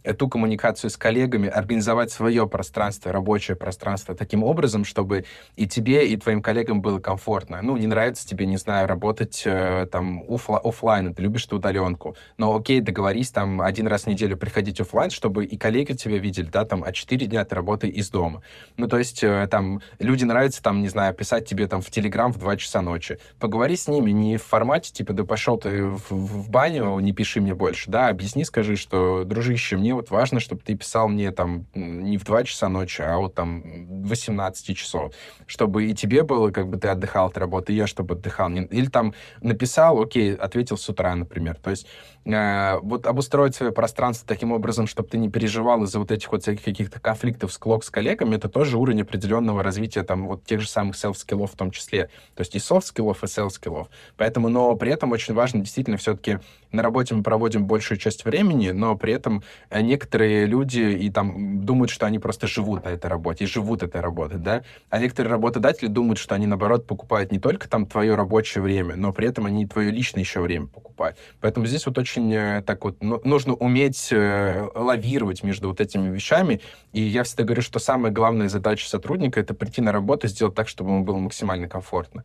эту коммуникацию с коллегами, организовать свое пространство, рабочее пространство таким образом, чтобы и тебе, и твоим коллегам было комфортно. Ну, не нравится тебе, не знаю, работать э, там офла офлайн, ты любишь эту удаленку. Но окей, договорись там один раз в неделю приходить офлайн, чтобы и коллеги тебя видели, да, там, а 4 дня ты работай из дома. Ну, то есть э, там люди нравится там, не знаю, писать тебе там в Телеграм в 2 часа ночи. Поговори с ними не в формате, типа, да пошел ты в, в баню, не пиши мне больше, да, объясни, скажи, что, дружище, мне вот важно, чтобы ты писал мне там не в 2 часа ночи, а вот там 18 часов, чтобы и тебе было, как бы ты отдыхал от работы, и я чтобы отдыхал. Или там написал, окей, ответил с утра, например. То есть э, вот обустроить свое пространство таким образом, чтобы ты не переживал из-за вот этих вот всяких каких-то конфликтов, склок с коллегами, это тоже уровень определенного развития там вот тех же самых self-скиллов в том числе. То есть и soft-скиллов, и self-скиллов. Поэтому, но при этом очень важно действительно все-таки на работе мы проводим большую часть времени, но при этом э, некоторые люди и там думают, что они просто живут на этой работе и живут этой работой, да, а некоторые работодатели думают, что они, наоборот, покупают не только там твое рабочее время, но при этом они твое личное еще время покупают. Поэтому здесь вот очень э, так вот ну, нужно уметь э, лавировать между вот этими вещами, и я всегда говорю, что самая главная задача сотрудника — это прийти на работу и сделать так, чтобы ему было максимально комфортно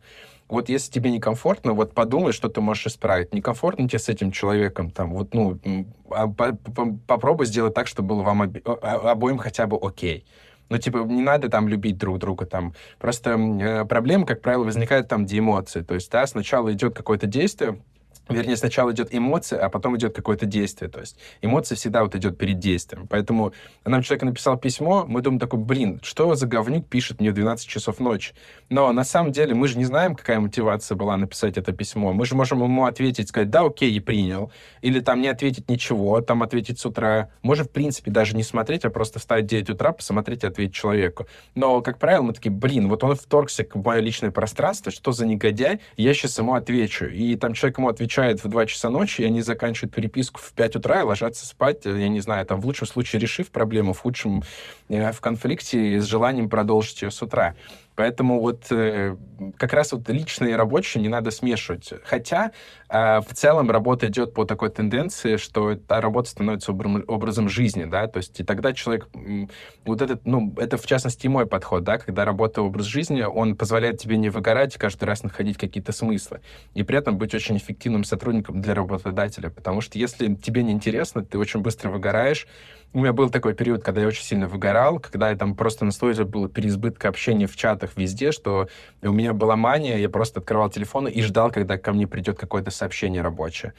вот если тебе некомфортно, вот подумай, что ты можешь исправить. Некомфортно тебе с этим человеком, там, вот, ну, а, попробуй сделать так, чтобы было вам обоим хотя бы окей. Ну, типа, не надо там любить друг друга там. Просто э, проблема, как правило, возникает там, где эмоции. То есть, да, сначала идет какое-то действие, Вернее, сначала идет эмоция, а потом идет какое-то действие. То есть эмоция всегда вот идет перед действием. Поэтому нам человек написал письмо, мы думаем такой, блин, что за говнюк пишет мне в 12 часов ночи? Но на самом деле мы же не знаем, какая мотивация была написать это письмо. Мы же можем ему ответить, сказать, да, окей, и принял. Или там не ответить ничего, там ответить с утра. Можем, в принципе, даже не смотреть, а просто встать в 9 утра, посмотреть и ответить человеку. Но, как правило, мы такие, блин, вот он вторгся в мое личное пространство, что за негодяй, я сейчас ему отвечу. И там человек ему отвечает отвечает в 2 часа ночи, и они заканчивают переписку в 5 утра и ложатся спать, э, я не знаю, там в лучшем случае решив проблему, в худшем э, в конфликте с желанием продолжить ее с утра. Поэтому вот э, как раз вот личные и рабочие не надо смешивать. Хотя э, в целом работа идет по такой тенденции, что эта работа становится образ, образом жизни, да, то есть и тогда человек, вот этот, ну, это в частности мой подход, да, когда работа образ жизни, он позволяет тебе не выгорать и каждый раз находить какие-то смыслы, и при этом быть очень эффективным сотрудником для работодателя, потому что если тебе не интересно, ты очень быстро выгораешь, у меня был такой период, когда я очень сильно выгорал, когда я там просто на стойзе было переизбытка общения в чатах везде, что у меня была мания, я просто открывал телефон и ждал, когда ко мне придет какое-то сообщение рабочее.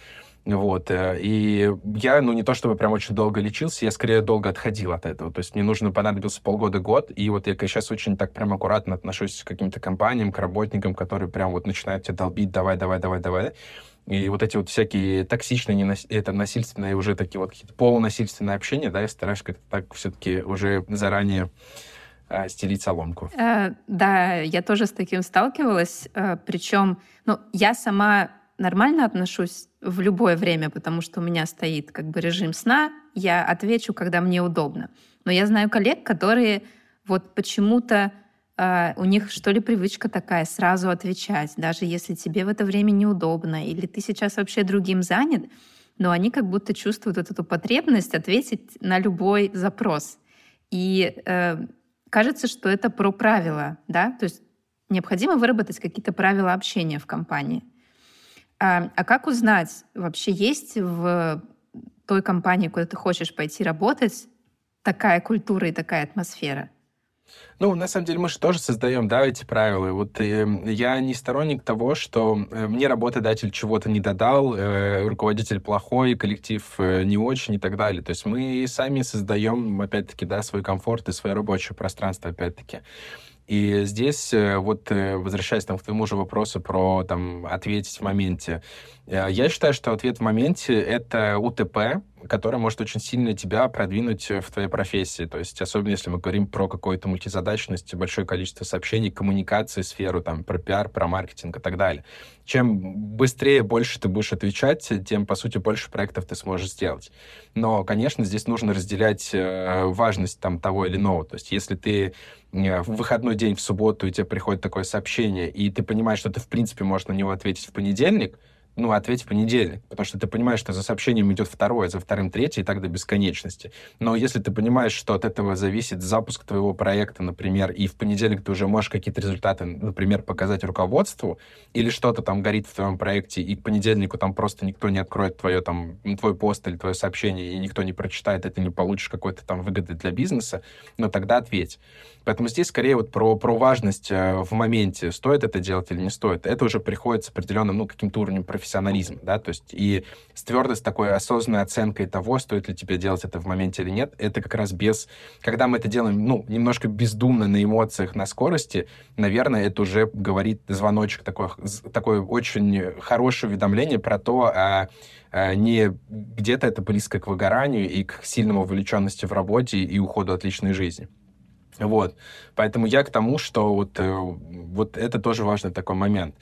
Вот. Э, и я, ну, не то чтобы прям очень долго лечился, я скорее долго отходил от этого. То есть мне нужно понадобился полгода-год, и вот я сейчас очень так прям аккуратно отношусь к каким-то компаниям, к работникам, которые прям вот начинают тебя долбить, давай, давай, давай, давай. И вот эти вот всякие токсичные, ненас... это насильственные, уже такие вот какие-то полунасильственные общения, да, я стараюсь как-то так все-таки уже заранее э, стелить соломку. Э, да, я тоже с таким сталкивалась. Э, причем, ну, я сама нормально отношусь в любое время, потому что у меня стоит как бы режим сна, я отвечу, когда мне удобно. Но я знаю коллег, которые вот почему-то э, у них что ли привычка такая сразу отвечать, даже если тебе в это время неудобно, или ты сейчас вообще другим занят, но они как будто чувствуют вот эту потребность ответить на любой запрос. И э, кажется, что это про правила, да, то есть необходимо выработать какие-то правила общения в компании. А, а как узнать, вообще есть в той компании, куда ты хочешь пойти работать, такая культура и такая атмосфера? Ну, на самом деле, мы же тоже создаем, да, эти правила. Вот э, я не сторонник того, что э, мне работодатель чего-то не додал, э, руководитель плохой, коллектив э, не очень и так далее. То есть мы сами создаем, опять-таки, да, свой комфорт и свое рабочее пространство, опять-таки. И здесь, э, вот э, возвращаясь там, к твоему же вопросу про там, ответить в моменте, я считаю, что ответ в моменте — это УТП, которая может очень сильно тебя продвинуть в твоей профессии. То есть, особенно если мы говорим про какую-то мультизадачность, большое количество сообщений, коммуникации, сферу, там, про пиар, про маркетинг и так далее. Чем быстрее, больше ты будешь отвечать, тем, по сути, больше проектов ты сможешь сделать. Но, конечно, здесь нужно разделять э, важность там того или иного. То есть, если ты э, в выходной день, в субботу, и тебе приходит такое сообщение, и ты понимаешь, что ты, в принципе, можешь на него ответить в понедельник, ну, ответь в понедельник, потому что ты понимаешь, что за сообщением идет второе, за вторым третье, и так до бесконечности. Но если ты понимаешь, что от этого зависит запуск твоего проекта, например, и в понедельник ты уже можешь какие-то результаты, например, показать руководству, или что-то там горит в твоем проекте, и к понедельнику там просто никто не откроет твое, там, твой пост или твое сообщение, и никто не прочитает, и ты не получишь какой-то там выгоды для бизнеса, но тогда ответь. Поэтому здесь скорее вот про, про важность э, в моменте, стоит это делать или не стоит. Это уже приходит с определенным, ну, каким-то уровнем профессионализма, да, то есть и с твердой, такой осознанной оценкой того, стоит ли тебе делать это в моменте или нет, это как раз без... Когда мы это делаем, ну, немножко бездумно, на эмоциях, на скорости, наверное, это уже говорит звоночек, такое, такое очень хорошее уведомление про то, а, а не где-то это близко к выгоранию и к сильному вовлеченности в работе и уходу от личной жизни. Вот. Поэтому я к тому, что вот, э, вот это тоже важный такой момент.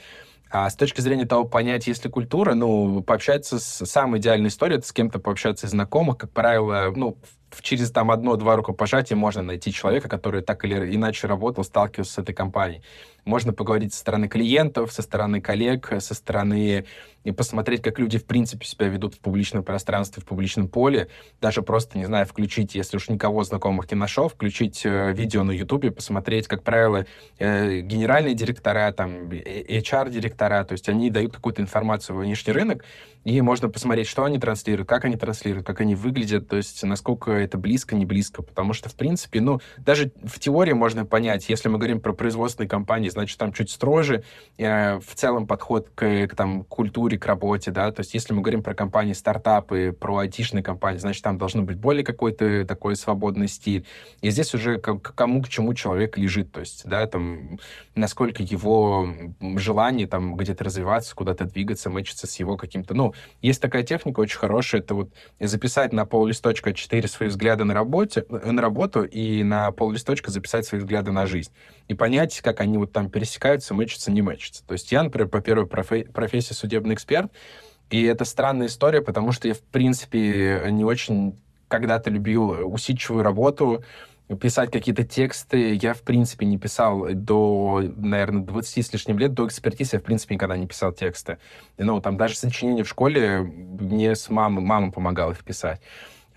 А с точки зрения того, понять, есть ли культура, ну, пообщаться с... Самая идеальная история — это с кем-то пообщаться из знакомых. Как правило, ну, через там одно-два рукопожатия можно найти человека, который так или иначе работал, сталкивался с этой компанией. Можно поговорить со стороны клиентов, со стороны коллег, со стороны и посмотреть, как люди в принципе себя ведут в публичном пространстве, в публичном поле. Даже просто, не знаю, включить, если уж никого знакомых не нашел, включить э, видео на Ютубе, посмотреть, как правило, э, генеральные директора, там, HR-директора, то есть они дают какую-то информацию в внешний рынок, и можно посмотреть, что они транслируют, как они транслируют, как они выглядят, то есть насколько это близко, не близко. Потому что, в принципе, ну, даже в теории можно понять, если мы говорим про производственные компании, значит, там чуть строже э, в целом подход к, к там, культуре, к работе, да, то есть если мы говорим про компании стартапы, про айтишные компании, значит, там должно быть более какой-то такой свободный стиль. И здесь уже к, к кому, к чему человек лежит, то есть, да, там, насколько его желание там где-то развиваться, куда-то двигаться, мэчится с его каким-то, ну, есть такая техника очень хорошая, это вот записать на пол листочка 4 свои взгляды на, работе, э, на работу и на пол листочка записать свои взгляды на жизнь. И понять, как они вот там пересекаются, мэчатся, не мэчатся. То есть я, например, по первой профессии судебный эксперт, и это странная история, потому что я, в принципе, не очень когда-то любил усидчивую работу, писать какие-то тексты. Я, в принципе, не писал до, наверное, 20 с лишним лет, до экспертизы я, в принципе, никогда не писал тексты. Ну, там даже сочинения в школе мне с мамой, мама помогала их писать.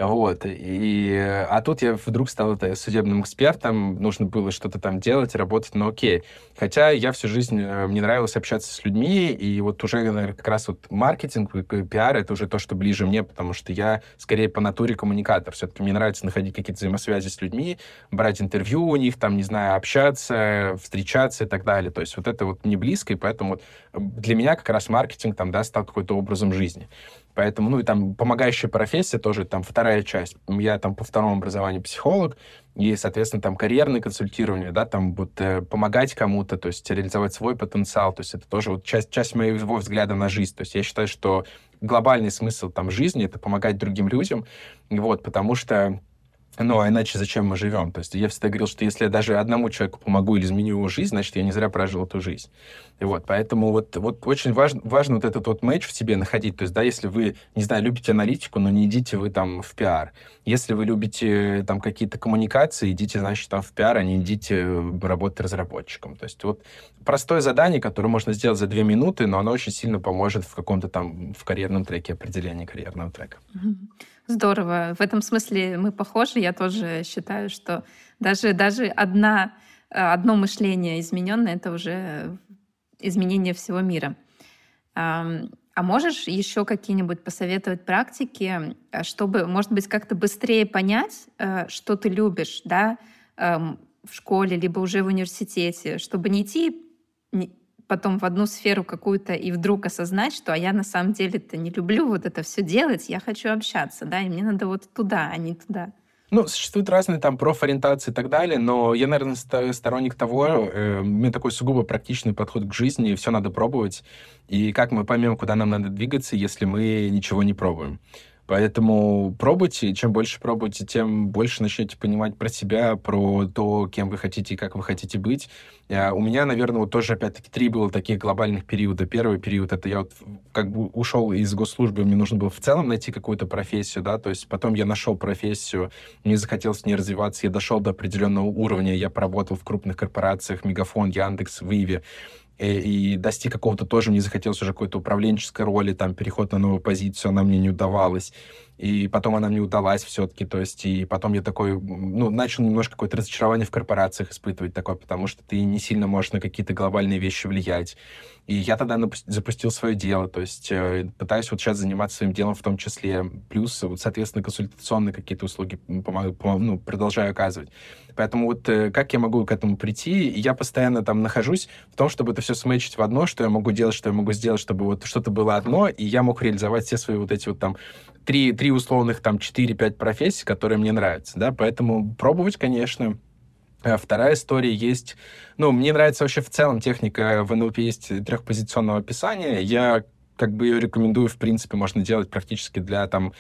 Вот. И, а тут я вдруг стал это, судебным экспертом, нужно было что-то там делать, работать, но окей. Хотя я всю жизнь, э, мне нравилось общаться с людьми, и вот уже, наверное, как раз вот маркетинг, пиар — это уже то, что ближе мне, потому что я скорее по натуре коммуникатор. Все-таки мне нравится находить какие-то взаимосвязи с людьми, брать интервью у них, там, не знаю, общаться, встречаться и так далее. То есть вот это вот не близко, и поэтому вот для меня как раз маркетинг там, да, стал какой-то образом жизни. Поэтому, ну и там помогающая профессия тоже там вторая часть. Я там по второму образованию психолог, и, соответственно, там карьерное консультирование, да, там вот э, помогать кому-то, то есть реализовать свой потенциал, то есть это тоже вот часть, часть моего взгляда на жизнь. То есть я считаю, что глобальный смысл там жизни — это помогать другим людям, вот, потому что ну, а иначе зачем мы живем? То есть я всегда говорил, что если я даже одному человеку помогу или изменю его жизнь, значит, я не зря прожил эту жизнь. И вот, поэтому вот, вот очень важно, важно вот этот вот матч в себе находить. То есть, да, если вы, не знаю, любите аналитику, но не идите вы там в пиар. Если вы любите там какие-то коммуникации, идите, значит, там в пиар, а не идите э, работать разработчиком. То есть вот простое задание, которое можно сделать за две минуты, но оно очень сильно поможет в каком-то там в карьерном треке, определении карьерного трека. Здорово. В этом смысле мы похожи. Я тоже считаю, что даже, даже одна, э, одно мышление измененное — это уже изменение всего мира. А можешь еще какие-нибудь посоветовать практики, э, чтобы, может быть, как-то быстрее понять, э, что ты любишь, да, эм, в школе, либо уже в университете, чтобы не идти потом в одну сферу какую-то и вдруг осознать, что а я на самом деле-то не люблю вот это все делать, я хочу общаться, да, и мне надо вот туда, а не туда. Ну, существуют разные там профориентации и так далее, но я, наверное, сторонник того, э, у меня такой сугубо практичный подход к жизни, все надо пробовать. И как мы поймем, куда нам надо двигаться, если мы ничего не пробуем? Поэтому пробуйте, чем больше пробуйте, тем больше начнете понимать про себя, про то, кем вы хотите и как вы хотите быть. А, у меня, наверное, вот тоже, опять-таки, три было таких глобальных периода. Первый период — это я вот как бы ушел из госслужбы, мне нужно было в целом найти какую-то профессию, да, то есть потом я нашел профессию, мне захотелось в ней развиваться, я дошел до определенного уровня, я поработал в крупных корпорациях, Мегафон, Яндекс, Виви, и достиг какого-то тоже, мне захотелось уже какой-то управленческой роли, там, переход на новую позицию, она мне не удавалась и потом она мне удалась все-таки, то есть, и потом я такой, ну, начал немножко какое-то разочарование в корпорациях испытывать такое, потому что ты не сильно можешь на какие-то глобальные вещи влиять. И я тогда запустил свое дело, то есть э, пытаюсь вот сейчас заниматься своим делом в том числе, плюс, вот, соответственно, консультационные какие-то услуги помогаю, ну, продолжаю оказывать. Поэтому вот э, как я могу к этому прийти? Я постоянно там нахожусь в том, чтобы это все сметчить в одно, что я могу делать, что я могу сделать, чтобы вот что-то было одно, и я мог реализовать все свои вот эти вот там три, три условных там 4-5 профессий, которые мне нравятся, да, поэтому пробовать, конечно, а Вторая история есть... Ну, мне нравится вообще в целом техника в НЛП есть трехпозиционного описания. Я как бы ее рекомендую, в принципе, можно делать практически для там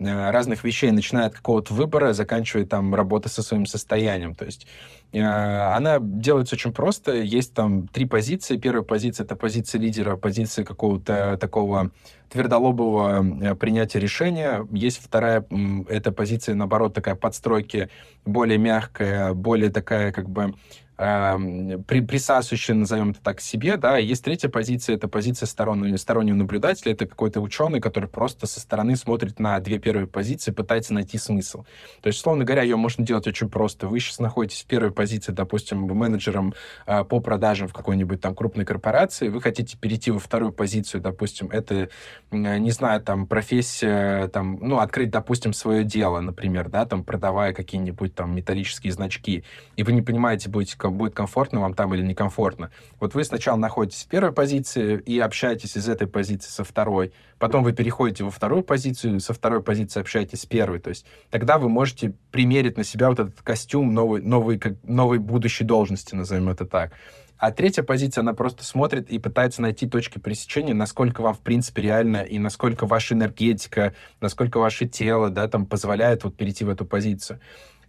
Э, разных вещей, начиная от какого-то выбора, заканчивая там работы со своим состоянием. То есть э, она делается очень просто. Есть там три позиции. Первая позиция — это позиция лидера, позиция какого-то такого твердолобого э, принятия решения. Есть вторая, это позиция, наоборот, такая подстройки, более мягкая, более такая как бы э, при, присасывающая, назовем это так, себе, да, есть третья позиция, это позиция стороннего, стороннего наблюдателя, это какой-то ученый, который просто со стороны смотрит на две первые позиции, пытается найти смысл. То есть, условно говоря, ее можно делать очень просто. Вы сейчас находитесь в первой позиции, допустим, менеджером э, по продажам в какой-нибудь там крупной корпорации, вы хотите перейти во вторую позицию, допустим, это, э, не знаю, там, профессия, там, ну, открыть, допустим, свое дело, например, да, там, продавая какие-нибудь там металлические значки, и вы не понимаете, будете будет комфортно вам там или некомфортно. Вот вы сначала находитесь в первой позиции и общаетесь из этой позиции со второй, потом вы переходите во вторую позицию, со второй позиции общаетесь с первой. То есть тогда вы можете примерить на себя вот этот костюм новой, новой, как, новой будущей должности, назовем это так. А третья позиция, она просто смотрит и пытается найти точки пересечения, насколько вам, в принципе, реально, и насколько ваша энергетика, насколько ваше тело, да, там, позволяет вот перейти в эту позицию.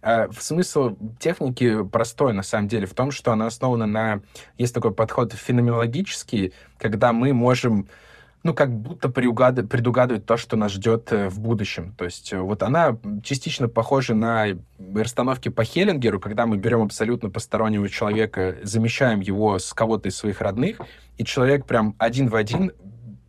А, смысл техники простой, на самом деле, в том, что она основана на... Есть такой подход феноменологический, когда мы можем ну, как будто предугадывать то, что нас ждет э, в будущем. То есть э, вот она частично похожа на расстановки по Хеллингеру, когда мы берем абсолютно постороннего человека, замещаем его с кого-то из своих родных, и человек прям один в один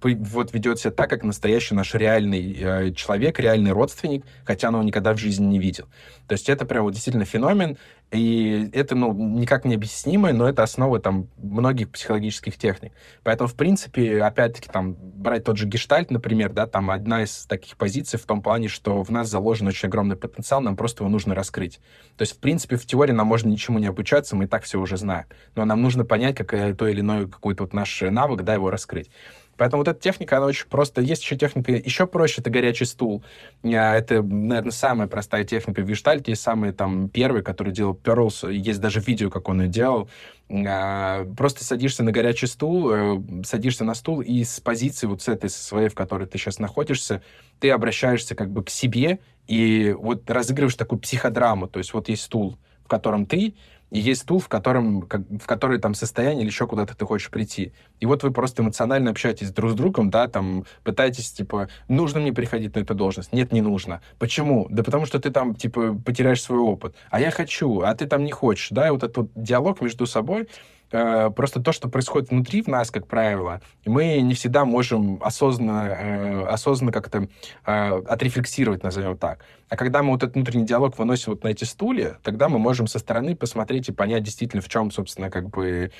вот ведет себя так, как настоящий наш реальный э, человек, реальный родственник, хотя он его никогда в жизни не видел. То есть это прям вот действительно феномен, и это, ну, никак не объяснимое, но это основа там многих психологических техник. Поэтому, в принципе, опять-таки, там, брать тот же гештальт, например, да, там одна из таких позиций в том плане, что в нас заложен очень огромный потенциал, нам просто его нужно раскрыть. То есть, в принципе, в теории нам можно ничему не обучаться, мы и так все уже знаем. Но нам нужно понять, как то или иное какой-то вот наш навык, да, его раскрыть. Поэтому вот эта техника, она очень просто. Есть еще техника еще проще, это горячий стул. А, это, наверное, самая простая техника в гештальте, самый там первый, который делал Перлс. Есть даже видео, как он ее делал. А, просто садишься на горячий стул, э, садишься на стул, и с позиции вот с этой, со своей, в которой ты сейчас находишься, ты обращаешься как бы к себе и вот разыгрываешь такую психодраму. То есть вот есть стул, в котором ты, и есть стул, в котором, как, в который там состояние или еще куда-то ты хочешь прийти. И вот вы просто эмоционально общаетесь друг с другом, да, там пытаетесь, типа, нужно мне приходить на эту должность? Нет, не нужно. Почему? Да потому что ты там, типа, потеряешь свой опыт. А я хочу, а ты там не хочешь, да, и вот этот вот диалог между собой, Э, просто то, что происходит внутри в нас, как правило, мы не всегда можем осознанно, э, осознанно как-то э, отрефлексировать, назовем так. А когда мы вот этот внутренний диалог выносим вот на эти стулья, тогда мы можем со стороны посмотреть и понять действительно, в чем, собственно, как бы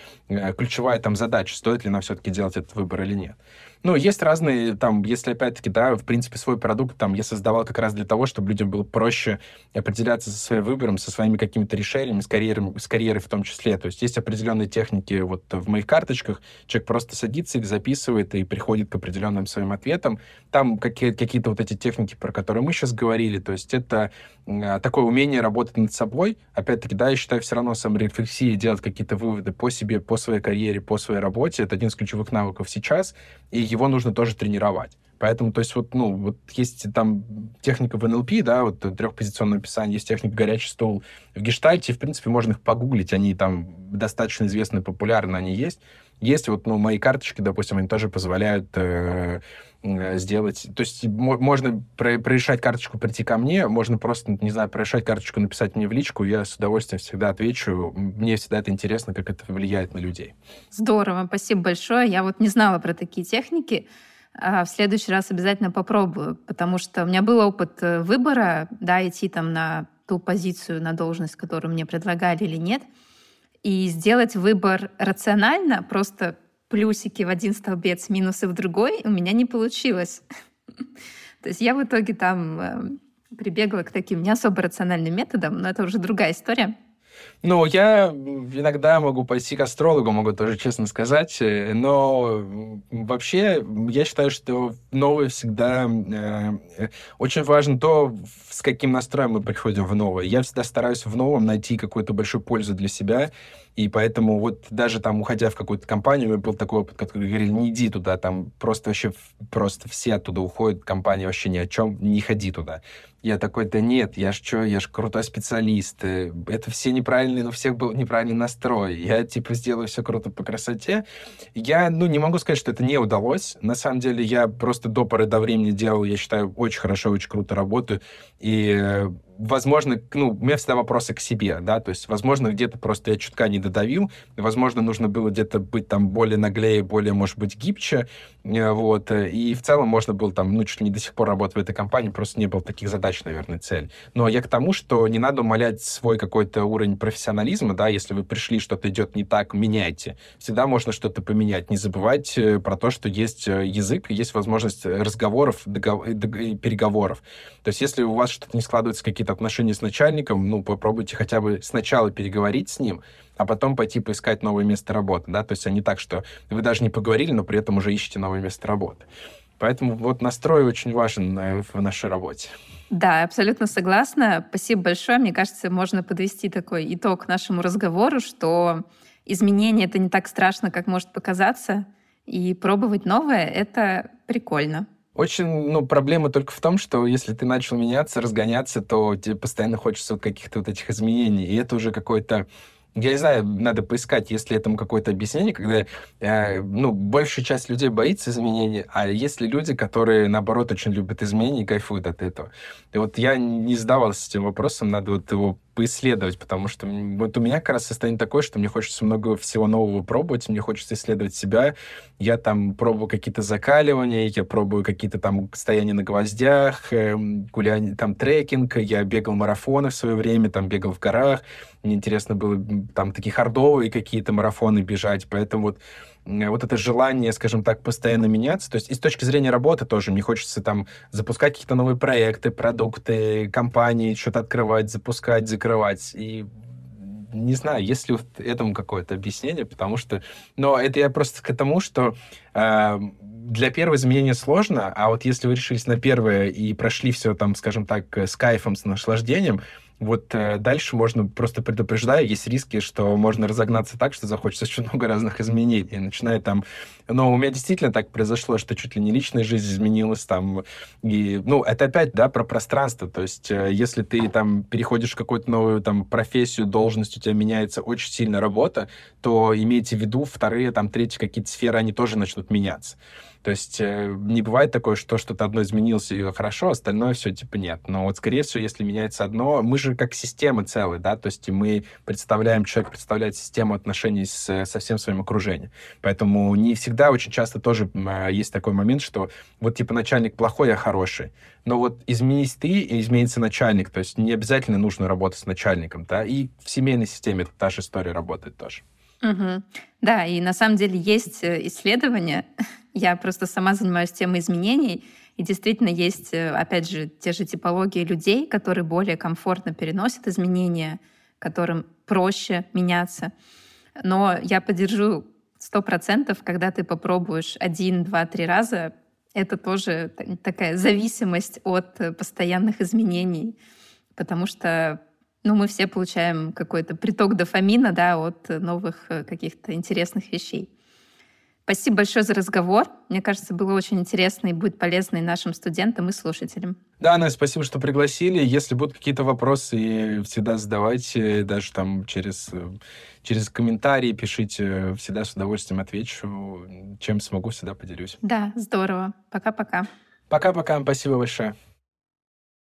ключевая там задача, стоит ли нам все-таки делать этот выбор или нет. Ну, есть разные, там, если, опять-таки, да, в принципе, свой продукт там я создавал как раз для того, чтобы людям было проще определяться со своим выбором, со своими какими-то решениями, с карьерой, с карьерой в том числе. То есть есть определенные техники вот в моих карточках, человек просто садится, их записывает и приходит к определенным своим ответам. Там какие- какие-то вот эти техники, про которые мы сейчас говорили, то есть это э, такое умение работать над собой. Опять-таки, да, я считаю, все равно саморефлексии, делать какие-то выводы по себе, по своей карьере, по своей работе, это один из ключевых навыков сейчас, и его нужно тоже тренировать. Поэтому, то есть, вот, ну, вот есть там техника в НЛП, да, вот трехпозиционное описание, есть техника горячий стол в гештальте, в принципе, можно их погуглить, они там достаточно известны, популярны, они есть. Есть вот, ну, мои карточки, допустим, они тоже позволяют э, э, сделать... То есть можно про прорешать карточку, прийти ко мне, можно просто, не знаю, прорешать карточку, написать мне в личку, я с удовольствием всегда отвечу. Мне всегда это интересно, как это влияет на людей. Здорово, спасибо большое. Я вот не знала про такие техники. А в следующий раз обязательно попробую, потому что у меня был опыт э, выбора, да, идти там на ту позицию, на должность, которую мне предлагали или нет, и сделать выбор рационально, просто плюсики в один столбец, минусы в другой, у меня не получилось. То есть я в итоге там э, прибегла к таким не особо рациональным методам, но это уже другая история. Ну, я иногда могу пойти к астрологу, могу тоже честно сказать, э, но вообще я считаю, что новое всегда... Э, очень важно то, с каким настроем мы приходим в новое. Я всегда стараюсь в новом найти какую-то большую пользу для себя, и поэтому вот даже там, уходя в какую-то компанию, у меня был такой опыт, который говорили, не иди туда, там просто вообще просто все оттуда уходят, компания вообще ни о чем, не ходи туда. Я такой, да нет, я ж что, я ж крутой специалист. Э, это все неправильные, у всех был неправильный настрой. Я, типа, сделаю все круто по красоте. Я, ну, не могу сказать, что это не удалось. На самом деле, я просто до поры до времени делал, я считаю, очень хорошо, очень круто работаю. И э, возможно, ну, у меня всегда вопросы к себе, да, то есть, возможно, где-то просто я чутка не додавил, возможно, нужно было где-то быть там более наглее, более, может быть, гибче, э, вот, и в целом можно было там, ну, чуть ли не до сих пор работать в этой компании, просто не было таких задач, наверное, цель. Но я к тому, что не надо умалять свой какой-то уровень профессионализма, да, если вы пришли, что-то идет не так, меняйте. Всегда можно что-то поменять. Не забывайте про то, что есть э, язык, есть возможность разговоров, договор, переговоров. То есть, если у вас что-то не складывается, какие-то какие-то отношения с начальником, ну, попробуйте хотя бы сначала переговорить с ним, а потом пойти поискать новое место работы, да, то есть а так, что вы даже не поговорили, но при этом уже ищете новое место работы. Поэтому вот настрой очень важен э, в нашей работе. Да, абсолютно согласна. Спасибо большое. Мне кажется, можно подвести такой итог нашему разговору, что изменение — это не так страшно, как может показаться, и пробовать новое — это прикольно. Очень, ну, проблема только в том, что если ты начал меняться, разгоняться, то тебе постоянно хочется вот каких-то вот этих изменений. И это уже какой-то я не знаю, надо поискать, если этому какое-то объяснение, когда, э, ну, большая часть людей боится изменений, а есть ли люди, которые, наоборот, очень любят изменения и кайфуют от этого. И вот я не задавался этим вопросом, надо вот его поисследовать, потому что вот у меня как раз состояние такое, что мне хочется много всего нового пробовать, мне хочется исследовать себя. Я там пробую какие-то закаливания, я пробую какие-то там стояния на гвоздях, э, гуляние, там трекинг, я бегал марафоны в свое время, там бегал в горах. Мне интересно было там такие хардовые какие-то марафоны бежать, поэтому вот вот это желание, скажем так, постоянно меняться. То есть и с точки зрения работы тоже мне хочется там запускать какие-то новые проекты, продукты, компании, что-то открывать, запускать, закрывать. И не знаю, есть ли вот этому какое-то объяснение, потому что... Но это я просто к тому, что э, для первого изменения сложно, а вот если вы решились на первое и прошли все там, скажем так, с кайфом, с наслаждением, вот э, дальше можно, просто предупреждаю, есть риски, что можно разогнаться так, что захочется очень много разных изменений. Начиная там... Но у меня действительно так произошло, что чуть ли не личная жизнь изменилась там. И, ну, это опять, да, про пространство. То есть э, если ты там переходишь в какую-то новую там профессию, должность, у тебя меняется очень сильно работа, то имейте в виду, вторые, там, третьи какие-то сферы, они тоже начнут меняться. То есть э, не бывает такое, что что-то одно изменилось и хорошо, остальное все типа нет. Но вот скорее всего, если меняется одно, мы же как система целая, да, то есть мы представляем, человек представляет систему отношений с, со всем своим окружением. Поэтому не всегда, очень часто тоже э, есть такой момент, что вот типа начальник плохой, а хороший. Но вот изменись ты, и изменится начальник. То есть не обязательно нужно работать с начальником, да, и в семейной системе та же история работает тоже. Угу. Да, и на самом деле есть э, исследования. Я просто сама занимаюсь темой изменений, и действительно есть, э, опять же, те же типологии людей, которые более комфортно переносят изменения, которым проще меняться. Но я поддержу сто процентов, когда ты попробуешь один, два, три раза, это тоже такая зависимость от э, постоянных изменений, потому что ну, мы все получаем какой-то приток дофамина, да, от новых э, каких-то интересных вещей. Спасибо большое за разговор. Мне кажется, было очень интересно и будет полезно и нашим студентам, и слушателям. Да, Настя, спасибо, что пригласили. Если будут какие-то вопросы, всегда задавайте, даже там через, э, через комментарии пишите. Всегда с удовольствием отвечу. Чем смогу, всегда поделюсь. Да, здорово. Пока-пока. Пока-пока. Спасибо большое.